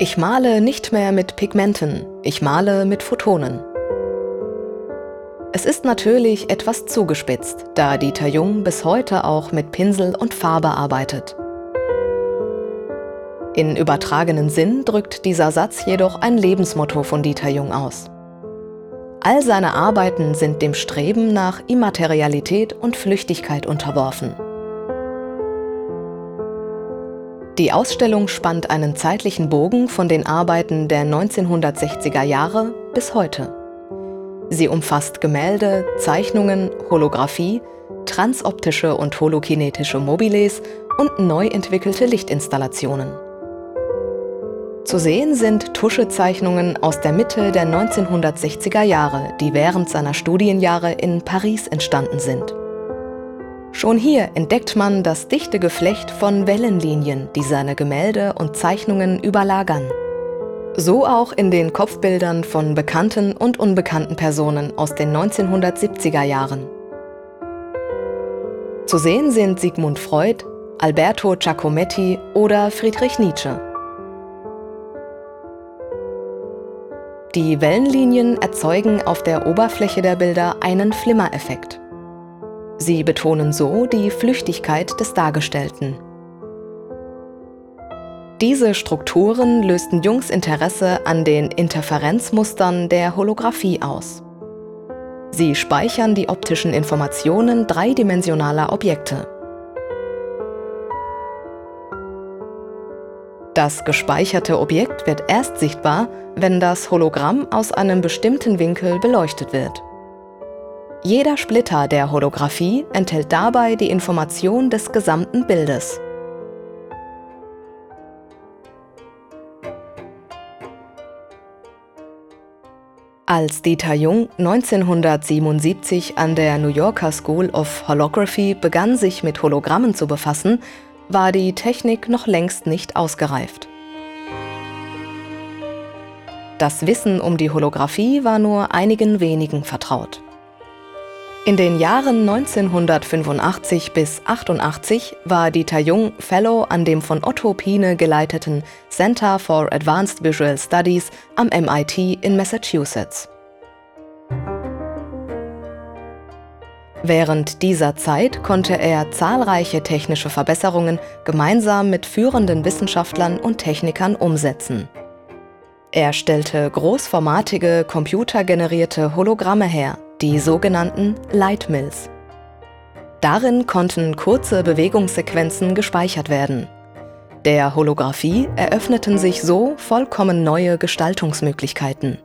Ich male nicht mehr mit Pigmenten, ich male mit Photonen. Es ist natürlich etwas zugespitzt, da Dieter Jung bis heute auch mit Pinsel und Farbe arbeitet. In übertragenen Sinn drückt dieser Satz jedoch ein Lebensmotto von Dieter Jung aus. All seine Arbeiten sind dem Streben nach Immaterialität und Flüchtigkeit unterworfen. Die Ausstellung spannt einen zeitlichen Bogen von den Arbeiten der 1960er Jahre bis heute. Sie umfasst Gemälde, Zeichnungen, Holographie, transoptische und holokinetische Mobiles und neu entwickelte Lichtinstallationen. Zu sehen sind Tuschezeichnungen aus der Mitte der 1960er Jahre, die während seiner Studienjahre in Paris entstanden sind. Schon hier entdeckt man das dichte Geflecht von Wellenlinien, die seine Gemälde und Zeichnungen überlagern. So auch in den Kopfbildern von bekannten und unbekannten Personen aus den 1970er Jahren. Zu sehen sind Sigmund Freud, Alberto Giacometti oder Friedrich Nietzsche. Die Wellenlinien erzeugen auf der Oberfläche der Bilder einen Flimmereffekt. Sie betonen so die Flüchtigkeit des Dargestellten. Diese Strukturen lösten Jungs Interesse an den Interferenzmustern der Holographie aus. Sie speichern die optischen Informationen dreidimensionaler Objekte. Das gespeicherte Objekt wird erst sichtbar, wenn das Hologramm aus einem bestimmten Winkel beleuchtet wird. Jeder Splitter der Holographie enthält dabei die Information des gesamten Bildes. Als Dieter Jung 1977 an der New Yorker School of Holography begann, sich mit Hologrammen zu befassen, war die Technik noch längst nicht ausgereift. Das Wissen um die Holographie war nur einigen wenigen vertraut. In den Jahren 1985 bis 88 war Dieter Jung Fellow an dem von Otto Piene geleiteten Center for Advanced Visual Studies am MIT in Massachusetts. Während dieser Zeit konnte er zahlreiche technische Verbesserungen gemeinsam mit führenden Wissenschaftlern und Technikern umsetzen. Er stellte großformatige computergenerierte Hologramme her, die sogenannten Light Mills. Darin konnten kurze Bewegungssequenzen gespeichert werden. Der Holographie eröffneten sich so vollkommen neue Gestaltungsmöglichkeiten.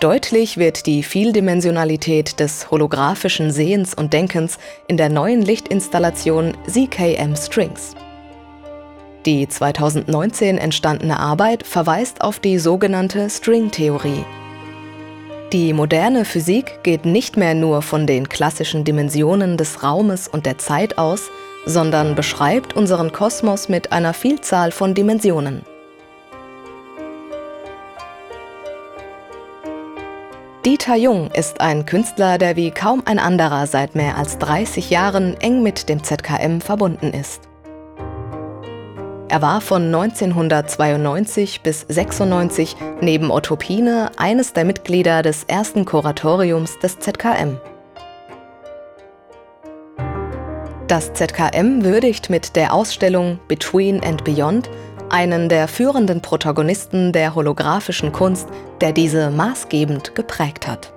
Deutlich wird die Vieldimensionalität des holographischen Sehens und Denkens in der neuen Lichtinstallation ZKM Strings. Die 2019 entstandene Arbeit verweist auf die sogenannte Stringtheorie. Die moderne Physik geht nicht mehr nur von den klassischen Dimensionen des Raumes und der Zeit aus, sondern beschreibt unseren Kosmos mit einer Vielzahl von Dimensionen. Dieter Jung ist ein Künstler, der wie kaum ein anderer seit mehr als 30 Jahren eng mit dem ZKM verbunden ist. Er war von 1992 bis 96 neben Otto Pine eines der Mitglieder des ersten Kuratoriums des ZKM. Das ZKM würdigt mit der Ausstellung Between and Beyond einen der führenden Protagonisten der holographischen Kunst, der diese maßgebend geprägt hat.